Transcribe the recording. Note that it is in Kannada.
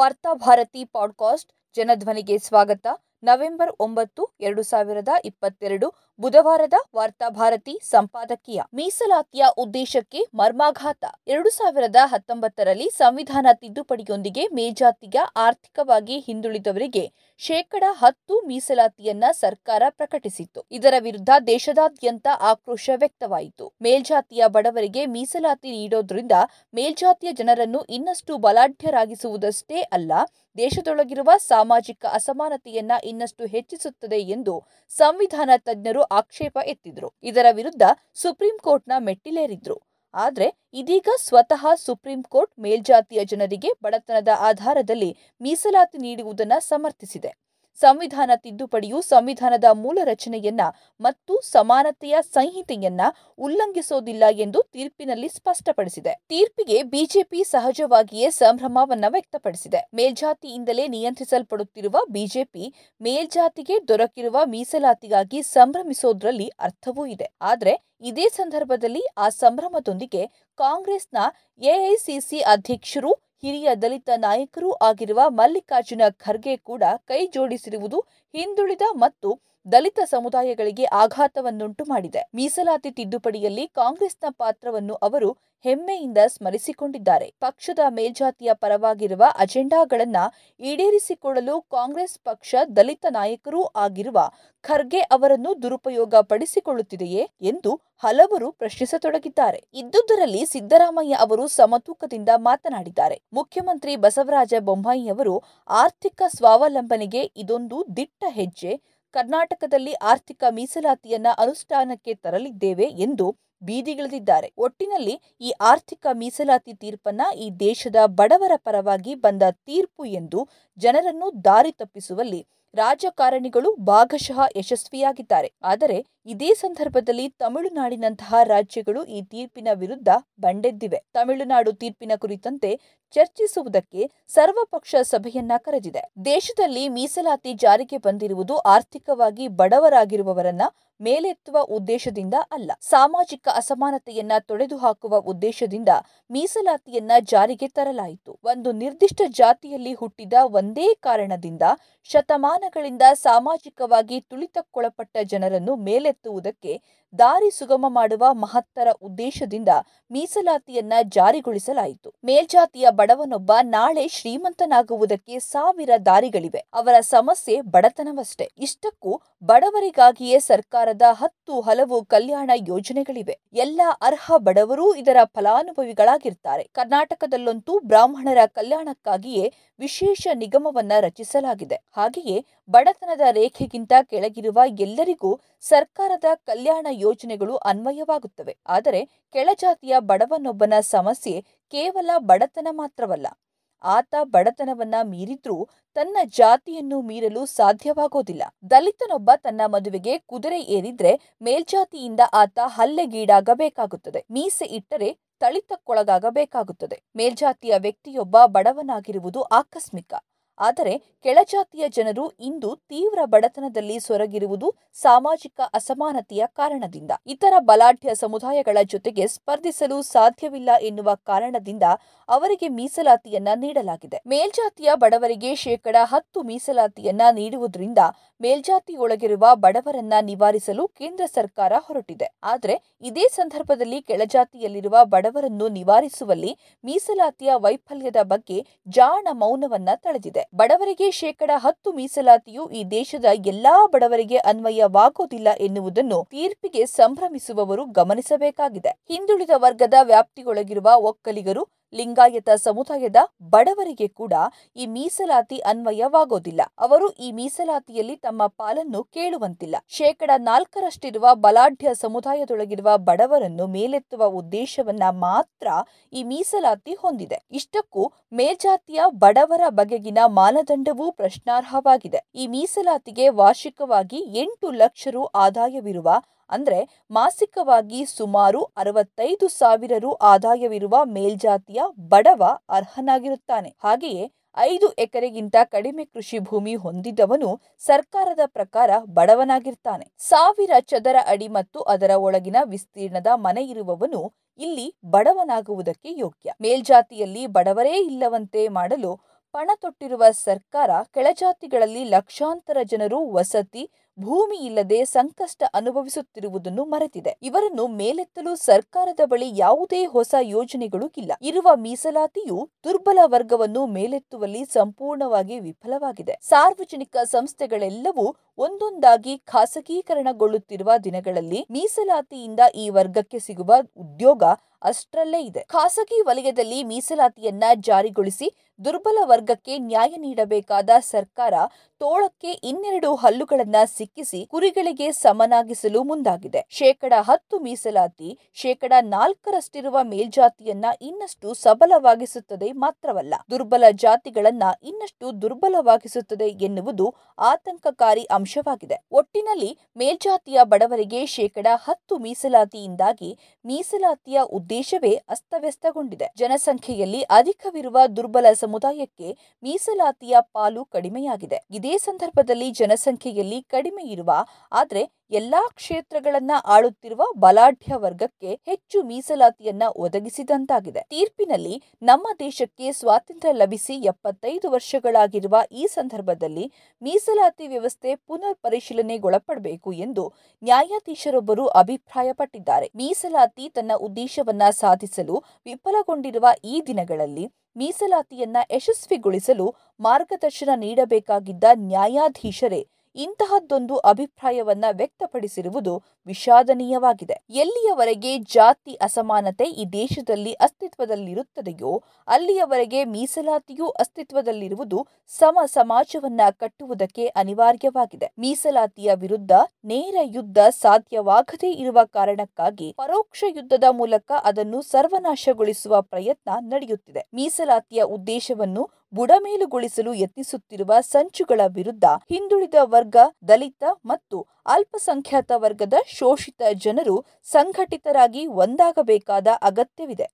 ವಾರ್ತಾಭಾರತಿ ಪಾಡ್ಕಾಸ್ಟ್ ಜನಧ್ವನಿಗೆ ಸ್ವಾಗತ. ನವೆಂಬರ್ ಒಂಬತ್ತು ಎರಡು ಸಾವಿರದ ಇಪ್ಪತ್ತೆರಡು. ಬುಧವಾರದ ವಾರ್ತಾಭಾರತಿ ಸಂಪಾದಕೀಯ ಮೀಸಲಾತಿಯ ಉದ್ದೇಶಕ್ಕೆ ಮರ್ಮಾಘಾತ. ಎರಡು ಸಾವಿರದ ಹತ್ತೊಂಬತ್ತರಲ್ಲಿ ಸಂವಿಧಾನ ತಿದ್ದುಪಡಿಯೊಂದಿಗೆ ಮೇಲ್ಜಾತಿಯ ಆರ್ಥಿಕವಾಗಿ ಹಿಂದುಳಿದವರಿಗೆ ಶೇಕಡ ಹತ್ತು ಮೀಸಲಾತಿಯನ್ನ ಸರ್ಕಾರ ಪ್ರಕಟಿಸಿತ್ತು. ಇದರ ವಿರುದ್ಧ ದೇಶದಾದ್ಯಂತ ಆಕ್ರೋಶ ವ್ಯಕ್ತವಾಯಿತು. ಮೇಲ್ಜಾತಿಯ ಬಡವರಿಗೆ ಮೀಸಲಾತಿ ನೀಡೋದ್ರಿಂದ ಮೇಲ್ಜಾತಿಯ ಜನರನ್ನು ಇನ್ನಷ್ಟು ಬಲಾಢ್ಯರಾಗಿಸುವುದಷ್ಟೇ ಅಲ್ಲ, ದೇಶದೊಳಗಿರುವ ಸಾಮಾಜಿಕ ಅಸಮಾನತೆಯನ್ನ ಇನ್ನಷ್ಟು ಹೆಚ್ಚಿಸುತ್ತದೆ ಎಂದು ಸಂವಿಧಾನ ತಜ್ಞರು ಆಕ್ಷೇಪ ಎತ್ತಿದ್ರು. ಇದರ ವಿರುದ್ಧ ಸುಪ್ರೀಂ ಕೋರ್ಟ್ನ ಮೆಟ್ಟಿಲೇರಿದ್ರು. ಆದ್ರೆ ಇದೀಗ ಸ್ವತಃ ಸುಪ್ರೀಂ ಕೋರ್ಟ್ ಮೇಲ್ಜಾತಿಯ ಜನರಿಗೆ ಬಡತನದ ಆಧಾರದಲ್ಲಿ ಮೀಸಲಾತಿ ನೀಡುವುದನ್ನು ಸಮರ್ಥಿಸಿದೆ. ಸಂವಿಧಾನ ತಿದ್ದುಪಡಿಯು ಸಂವಿಧಾನದ ಮೂಲ ರಚನೆಯನ್ನ ಮತ್ತು ಸಮಾನತೆಯ ಸಂಹಿತೆಯನ್ನ ಉಲ್ಲಂಘಿಸೋದಿಲ್ಲ ಎಂದು ತೀರ್ಪಿನಲ್ಲಿ ಸ್ಪಷ್ಟಪಡಿಸಿದೆ. ತೀರ್ಪಿಗೆ ಬಿಜೆಪಿ ಸಹಜವಾಗಿಯೇ ಸಂಭ್ರಮವನ್ನ ವ್ಯಕ್ತಪಡಿಸಿದೆ. ಮೇಲ್ಜಾತಿಯಿಂದಲೇ ನಿಯಂತ್ರಿಸಲ್ಪಡುತ್ತಿರುವ ಬಿಜೆಪಿ ಮೇಲ್ಜಾತಿಗೆ ದೊರಕಿರುವ ಮೀಸಲಾತಿಗಾಗಿ ಸಂಭ್ರಮಿಸೋದ್ರಲ್ಲಿ ಅರ್ಥವೂ ಇದೆ. ಆದರೆ ಇದೇ ಸಂದರ್ಭದಲ್ಲಿ ಆ ಸಂಭ್ರಮದೊಂದಿಗೆ ಕಾಂಗ್ರೆಸ್ನ ಎಐಸಿಸಿ ಅಧ್ಯಕ್ಷರು ಹಿರಿಯ ದಲಿತ ನಾಯಕರೂ ಆಗಿರುವ ಮಲ್ಲಿಕಾರ್ಜುನ ಖರ್ಗೆ ಕೂಡ ಕೈ ಜೋಡಿಸಿರುವುದು ಹಿಂದುಳಿದ ಮತ್ತು ದಲಿತ ಸಮುದಾಯಗಳಿಗೆ ಆಘಾತವನ್ನುಂಟು ಮಾಡಿದೆ. ಮೀಸಲಾತಿ ತಿದ್ದುಪಡಿಯಲ್ಲಿ ಕಾಂಗ್ರೆಸ್ನ ಪಾತ್ರವನ್ನು ಅವರು ಹೆಮ್ಮೆಯಿಂದ ಸ್ಮರಿಸಿಕೊಂಡಿದ್ದಾರೆ. ಪಕ್ಷದ ಮೇಲ್ಜಾತಿಯ ಪರವಾಗಿರುವ ಅಜೆಂಡಾಗಳನ್ನ ಈಡೇರಿಸಿಕೊಳ್ಳಲು ಕಾಂಗ್ರೆಸ್ ಪಕ್ಷ ದಲಿತ ನಾಯಕರೂ ಆಗಿರುವ ಖರ್ಗೆ ಅವರನ್ನು ದುರುಪಯೋಗ ಪಡಿಸಿಕೊಳ್ಳುತ್ತಿದೆಯೇ ಎಂದು ಹಲವರು ಪ್ರಶ್ನಿಸತೊಡಗಿದ್ದಾರೆ. ಇದ್ದುದರಲ್ಲಿ ಸಿದ್ದರಾಮಯ್ಯ ಅವರು ಸಮತೂಕದಿಂದ ಮಾತನಾಡಿದ್ದಾರೆ. ಮುಖ್ಯಮಂತ್ರಿ ಬಸವರಾಜ ಬೊಮ್ಮಾಯಿ ಅವರು ಆರ್ಥಿಕ ಸ್ವಾವಲಂಬನೆಗೆ ಇದೊಂದು ದಿಟ್ಟ ಹೆಜ್ಜೆ. ಕರ್ನಾಟಕದಲ್ಲಿ ಆರ್ಥಿಕ ಮೀಸಲಾತಿಯನ್ನ ಅನುಷ್ಠಾನಕ್ಕೆ ತರಲಿದ್ದೇವೆ ಎಂದು ಬೀದಿಗಿಳಿದಿದ್ದಾರೆ. ಒಟ್ಟಿನಲ್ಲಿ ಈ ಆರ್ಥಿಕ ಮೀಸಲಾತಿ ತೀರ್ಪನ್ನ ಈ ದೇಶದ ಬಡವರ ಪರವಾಗಿ ಬಂದ ತೀರ್ಪು ಎಂದು ಜನರನ್ನು ದಾರಿ ತಪ್ಪಿಸುವಲ್ಲಿ ರಾಜಕಾರಣಿಗಳು ಭಾಗಶಃ ಯಶಸ್ವಿಯಾಗಿದ್ದಾರೆ. ಆದರೆ ಇದೇ ಸಂದರ್ಭದಲ್ಲಿ ತಮಿಳುನಾಡಿನಂತಹ ರಾಜ್ಯಗಳು ಈ ತೀರ್ಪಿನ ವಿರುದ್ಧ ಬಂಡೆದ್ದಿವೆ. ತಮಿಳುನಾಡು ತೀರ್ಪಿನ ಕುರಿತಂತೆ ಚರ್ಚಿಸುವುದಕ್ಕೆ ಸರ್ವಪಕ್ಷ ಸಭೆಯನ್ನ ಕರೆದಿದೆ. ದೇಶದಲ್ಲಿ ಮೀಸಲಾತಿ ಜಾರಿಗೆ ಬಂದಿರುವುದು ಆರ್ಥಿಕವಾಗಿ ಬಡವರಾಗಿರುವವರನ್ನ ಮೇಲೆತ್ತುವ ಉದ್ದೇಶದಿಂದ ಅಲ್ಲ. ಸಾಮಾಜಿಕ ಅಸಮಾನತೆಯನ್ನ ತೊಡೆದು ಹಾಕುವ ಉದ್ದೇಶದಿಂದ ಮೀಸಲಾತಿಯನ್ನ ಜಾರಿಗೆ ತರಲಾಯಿತು. ಒಂದು ನಿರ್ದಿಷ್ಟ ಜಾತಿಯಲ್ಲಿ ಹುಟ್ಟಿದ ಒಂದೇ ಕಾರಣದಿಂದ ಶತಮಾನಗಳಿಂದ ಸಾಮಾಜಿಕವಾಗಿ ತುಳಿತಕ್ಕೊಳಪಟ್ಟ ಜನರನ್ನು ಮೇಲೆತ್ತುವುದಕ್ಕೆ ದಾರಿ ಸುಗಮ ಮಾಡುವ ಮಹತ್ತರ ಉದ್ದೇಶದಿಂದ ಮೀಸಲಾತಿಯನ್ನ ಜಾರಿಗೊಳಿಸಲಾಯಿತು. ಮೇಲ್ಜಾತಿಯ ಬಡವನೊಬ್ಬ ನಾಳೆ ಶ್ರೀಮಂತನಾಗುವುದಕ್ಕೆ ಸಾವಿರ ದಾರಿಗಳಿವೆ. ಅವರ ಸಮಸ್ಯೆ ಬಡತನವಷ್ಟೇ. ಇಷ್ಟಕ್ಕೂ ಬಡವರಿಗಾಗಿಯೇ ಸರ್ಕಾರದ ಹತ್ತು ಹಲವು ಕಲ್ಯಾಣ ಯೋಜನೆಗಳಿವೆ. ಎಲ್ಲ ಅರ್ಹ ಬಡವರೂ ಇದರ ಫಲಾನುಭವಿಗಳಾಗಿರ್ತಾರೆ. ಕರ್ನಾಟಕದಲ್ಲಂತೂ ಬ್ರಾಹ್ಮಣರ ಕಲ್ಯಾಣಕ್ಕಾಗಿಯೇ ವಿಶೇಷ ನಿಗಮವನ್ನ ರಚಿಸಲಾಗಿದೆ. ಹಾಗೆಯೇ ಬಡತನದ ರೇಖೆಗಿಂತ ಕೆಳಗಿರುವ ಎಲ್ಲರಿಗೂ ಸರ್ಕಾರದ ಕಲ್ಯಾಣ ಯೋಜನೆಗಳು ಅನ್ವಯವಾಗುತ್ತವೆ. ಆದರೆ ಕೆಳಜಾತಿಯ ಬಡವನೊಬ್ಬನ ಸಮಸ್ಯೆ ಕೇವಲ ಬಡತನ ಮಾತ್ರವಲ್ಲ. ಆತ ಬಡತನವನ್ನ ಮೀರಿದ್ರೂ ತನ್ನ ಜಾತಿಯನ್ನು ಮೀರಲು ಸಾಧ್ಯವಾಗೋದಿಲ್ಲ. ದಲಿತನೊಬ್ಬ ತನ್ನ ಮದುವೆಗೆ ಕುದುರೆ ಏರಿದ್ರೆ ಮೇಲ್ಜಾತಿಯಿಂದ ಆತ ಹಲ್ಲೆಗೀಡಾಗಬೇಕಾಗುತ್ತದೆ. ಮೀಸೆ ಇಟ್ಟರೆ ತಳಿತಕ್ಕೊಳಗಾಗಬೇಕಾಗುತ್ತದೆ. ಮೇಲ್ಜಾತಿಯ ವ್ಯಕ್ತಿಯೊಬ್ಬ ಬಡವನಾಗಿರುವುದು ಆಕಸ್ಮಿಕ. ಆದರೆ ಕೆಳಜಾತಿಯ ಜನರು ಇಂದು ತೀವ್ರ ಬಡತನದಲ್ಲಿ ಸೊರಗಿರುವುದು ಸಾಮಾಜಿಕ ಅಸಮಾನತೆಯ ಕಾರಣದಿಂದ. ಇತರ ಬಲಾಢ್ಯ ಸಮುದಾಯಗಳ ಜೊತೆಗೆ ಸ್ಪರ್ಧಿಸಲು ಸಾಧ್ಯವಿಲ್ಲ ಎನ್ನುವ ಕಾರಣದಿಂದ ಅವರಿಗೆ ಮೀಸಲಾತಿಯನ್ನ ನೀಡಲಾಗಿದೆ. ಮೇಲ್ಜಾತಿಯ ಬಡವರಿಗೆ ಶೇಕಡ ಹತ್ತು ಮೀಸಲಾತಿಯನ್ನ ನೀಡುವುದರಿಂದ ಮೇಲ್ಜಾತಿಯೊಳಗಿರುವ ಬಡವರನ್ನ ನಿವಾರಿಸಲು ಕೇಂದ್ರ ಸರ್ಕಾರ ಹೊರಟಿದೆ. ಆದರೆ ಇದೇ ಸಂದರ್ಭದಲ್ಲಿ ಕೆಳಜಾತಿಯಲ್ಲಿರುವ ಬಡವರನ್ನು ನಿವಾರಿಸುವಲ್ಲಿ ಮೀಸಲಾತಿಯ ವೈಫಲ್ಯದ ಬಗ್ಗೆ ಜಾಣ ಮೌನವನ್ನ ತಳೆದಿದೆ. ಬಡವರಿಗೆ ಶೇಕಡ ಹತ್ತು ಮೀಸಲಾತಿಯು ಈ ದೇಶದ ಎಲ್ಲಾ ಬಡವರಿಗೆ ಅನ್ವಯವಾಗುವುದಿಲ್ಲ ಎನ್ನುವುದನ್ನು ತೀರ್ಪಿಗೆ ಸಂಭ್ರಮಿಸುವವರು ಗಮನಿಸಬೇಕಾಗಿದೆ. ಹಿಂದುಳಿದ ವರ್ಗದ ವ್ಯಾಪ್ತಿಯೊಳಗಿರುವ ಒಕ್ಕಲಿಗರು ಲಿಂಗಾಯತ ಸಮುದಾಯದ ಬಡವರಿಗೆ ಕೂಡ ಈ ಮೀಸಲಾತಿ ಅನ್ವಯವಾಗೋದಿಲ್ಲ. ಅವರು ಈ ಮೀಸಲಾತಿಯಲ್ಲಿ ತಮ್ಮ ಪಾಲನ್ನು ಕೇಳುವಂತಿಲ್ಲ. ಶೇಕಡ ನಾಲ್ಕರಷ್ಟಿರುವ ಬಲಾಢ್ಯ ಸಮುದಾಯದೊಳಗಿರುವ ಬಡವರನ್ನು ಮೇಲೆತ್ತುವ ಉದ್ದೇಶವನ್ನ ಮಾತ್ರ ಈ ಮೀಸಲಾತಿ ಹೊಂದಿದೆ. ಇಷ್ಟಕ್ಕೂ ಮೇಲ್ಜಾತಿಯ ಬಡವರ ಬಗೆಗಿನ ಮಾನದಂಡವೂ ಪ್ರಶ್ನಾರ್ಹವಾಗಿದೆ. ಈ ಮೀಸಲಾತಿಗೆ ವಾರ್ಷಿಕವಾಗಿ ಎಂಟು ಲಕ್ಷ ರು ಆದಾಯವಿರುವ ಅಂದ್ರೆ ಮಾಸಿಕವಾಗಿ ಸುಮಾರು ಅರವತ್ತೈದು ಸಾವಿರ ರು ಆದಾಯವಿರುವ ಮೇಲ್ಜಾತಿಯ ಬಡವ ಅರ್ಹನಾಗಿರುತ್ತಾನೆ. ಹಾಗೆಯೇ ಐದು ಎಕರೆಗಿಂತ ಕಡಿಮೆ ಕೃಷಿ ಭೂಮಿ ಹೊಂದಿದವನು ಸರ್ಕಾರದ ಪ್ರಕಾರ ಬಡವನಾಗಿರ್ತಾನೆ. ಸಾವಿರ ಚದರ ಅಡಿ ಮತ್ತು ಅದರ ಒಳಗಿನ ವಿಸ್ತೀರ್ಣದ ಮನೆ ಇರುವವನು ಇಲ್ಲಿ ಬಡವನಾಗುವುದಕ್ಕೆ ಯೋಗ್ಯ. ಮೇಲ್ಜಾತಿಯಲ್ಲಿ ಬಡವರೇ ಇಲ್ಲವಂತೆ ಮಾಡಲು ಪಣ ತೊಟ್ಟಿರುವ ಸರ್ಕಾರ ಕೆಳಜಾತಿಗಳಲ್ಲಿ ಲಕ್ಷಾಂತರ ಜನರು ವಸತಿ ಭೂಮಿ ಇಲ್ಲದೆ ಸಂಕಷ್ಟ ಅನುಭವಿಸುತ್ತಿರುವುದನ್ನು ಮರೆತಿದೆ. ಇವರನ್ನು ಮೇಲೆತ್ತಲು ಸರ್ಕಾರದ ಬಳಿ ಯಾವುದೇ ಹೊಸ ಯೋಜನೆಗಳು ಇಲ್ಲ. ಇರುವ ಮೀಸಲಾತಿಯು ದುರ್ಬಲ ವರ್ಗವನ್ನು ಮೇಲೆತ್ತುವಲ್ಲಿ ಸಂಪೂರ್ಣವಾಗಿ ವಿಫಲವಾಗಿದೆ. ಸಾರ್ವಜನಿಕ ಸಂಸ್ಥೆಗಳೆಲ್ಲವೂ ಒಂದೊಂದಾಗಿ ಖಾಸಗೀಕರಣಗೊಳ್ಳುತ್ತಿರುವ ದಿನಗಳಲ್ಲಿ ಮೀಸಲಾತಿಯಿಂದ ಈ ವರ್ಗಕ್ಕೆ ಸಿಗುವ ಉದ್ಯೋಗ ಅಷ್ಟರಲ್ಲೇ ಇದೆ. ಖಾಸಗಿ ವಲಯದಲ್ಲಿ ಮೀಸಲಾತಿಯನ್ನ ಜಾರಿಗೊಳಿಸಿ ದುರ್ಬಲ ವರ್ಗಕ್ಕೆ ನ್ಯಾಯ ನೀಡಬೇಕಾದ ಸರ್ಕಾರ ತೋಳಕ್ಕೆ ಇನ್ನೆರಡು ಹಲ್ಲುಗಳನ್ನ ಸಿಕ್ಕಿಸಿ ಕುರಿಗಳಿಗೆ ಸಮನಾಗಿಸಲು ಮುಂದಾಗಿದೆ. ಶೇಕಡ ಹತ್ತು ಮೀಸಲಾತಿ ಶೇಕಡ ನಾಲ್ಕರಷ್ಟಿರುವ ಮೇಲ್ಜಾತಿಯನ್ನ ಇನ್ನಷ್ಟು ಸಬಲವಾಗಿಸುತ್ತದೆ ಮಾತ್ರವಲ್ಲ, ದುರ್ಬಲ ಜಾತಿಗಳನ್ನ ಇನ್ನಷ್ಟು ದುರ್ಬಲವಾಗಿಸುತ್ತದೆ ಎನ್ನುವುದು ಆತಂಕಕಾರಿ ಅಂಶವಾಗಿದೆ ಒಟ್ಟಿನಲ್ಲಿ ಮೇಲ್ಜಾತಿಯ ಬಡವರಿಗೆ ಶೇಕಡ ಹತ್ತು ಮೀಸಲಾತಿಯಿಂದಾಗಿ ಮೀಸಲಾತಿಯ ಉದ್ದೇಶವೇ ಅಸ್ತವ್ಯಸ್ತಗೊಂಡಿದೆ. ಜನಸಂಖ್ಯೆಯಲ್ಲಿ ಅಧಿಕವಿರುವ ದುರ್ಬಲ ಸಮುದಾಯಕ್ಕೆ ಮೀಸಲಾತಿಯ ಪಾಲು ಕಡಿಮೆಯಾಗಿದೆ. ಇದೇ ಸಂದರ್ಭದಲ್ಲಿ ಜನಸಂಖ್ಯೆಯಲ್ಲಿ ಕಡಿಮೆ ಇರುವ, ಆದರೆ ಎಲ್ಲಾ ಕ್ಷೇತ್ರಗಳನ್ನ ಆಳುತ್ತಿರುವ ಬಲಾಢ್ಯ ವರ್ಗಕ್ಕೆ ಹೆಚ್ಚು ಮೀಸಲಾತಿಯನ್ನ ಒದಗಿಸಿದಂತಾಗಿದೆ. ತೀರ್ಪಿನಲ್ಲಿ ನಮ್ಮ ದೇಶಕ್ಕೆ ಸ್ವಾತಂತ್ರ್ಯ ಲಭಿಸಿ ಎಪ್ಪತ್ತೈದು ವರ್ಷಗಳಾಗಿರುವ ಈ ಸಂದರ್ಭದಲ್ಲಿ ಮೀಸಲಾತಿ ವ್ಯವಸ್ಥೆ ಪುನರ್ ಪರಿಶೀಲನೆಗೊಳಪಡಬೇಕು ಎಂದು ನ್ಯಾಯಾಧೀಶರೊಬ್ಬರು ಅಭಿಪ್ರಾಯಪಟ್ಟಿದ್ದಾರೆ. ಮೀಸಲಾತಿ ತನ್ನ ಉದ್ದೇಶವನ್ನ ಸಾಧಿಸಲು ವಿಫಲಗೊಂಡಿರುವ ಈ ದಿನಗಳಲ್ಲಿ ಮೀಸಲಾತಿಯನ್ನ ಯಶಸ್ವಿಗೊಳಿಸಲು ಮಾರ್ಗದರ್ಶನ ನೀಡಬೇಕಾಗಿದ್ದ ನ್ಯಾಯಾಧೀಶರೇ ಇಂತಹದ್ದೊಂದು ಅಭಿಪ್ರಾಯವನ್ನ ವ್ಯಕ್ತಪಡಿಸಿರುವುದು ವಿಷಾದನೀಯವಾಗಿದೆ. ಎಲ್ಲಿಯವರೆಗೆ ಜಾತಿ ಅಸಮಾನತೆ ಈ ದೇಶದಲ್ಲಿ ಅಸ್ತಿತ್ವದಲ್ಲಿರುತ್ತದೆಯೋ, ಅಲ್ಲಿಯವರೆಗೆ ಮೀಸಲಾತಿಯೂ ಅಸ್ತಿತ್ವದಲ್ಲಿರುವುದು ಸಮ ಸಮಾಜವನ್ನ ಕಟ್ಟುವುದಕ್ಕೆ ಅನಿವಾರ್ಯವಾಗಿದೆ. ಮೀಸಲಾತಿಯ ವಿರುದ್ಧ ನೇರ ಯುದ್ಧ ಸಾಧ್ಯವಾಗದೇ ಇರುವ ಕಾರಣಕ್ಕಾಗಿ ಪರೋಕ್ಷ ಯುದ್ಧದ ಮೂಲಕ ಅದನ್ನು ಸರ್ವನಾಶಗೊಳಿಸುವ ಪ್ರಯತ್ನ ನಡೆಯುತ್ತಿದೆ. ಮೀಸಲಾತಿಯ ಉದ್ದೇಶವನ್ನು ಬುಡಮೇಲುಗೊಳಿಸಲು ಯತ್ನಿಸುತ್ತಿರುವ ಸಂಚುಗಳ ವಿರುದ್ಧ ಹಿಂದುಳಿದ ವರ್ಗ, ದಲಿತ ಮತ್ತು ಅಲ್ಪಸಂಖ್ಯಾತ ವರ್ಗದ ಶೋಷಿತ ಜನರು ಸಂಘಟಿತರಾಗಿ ಒಂದಾಗಬೇಕಾದ ಅಗತ್ಯವಿದೆ.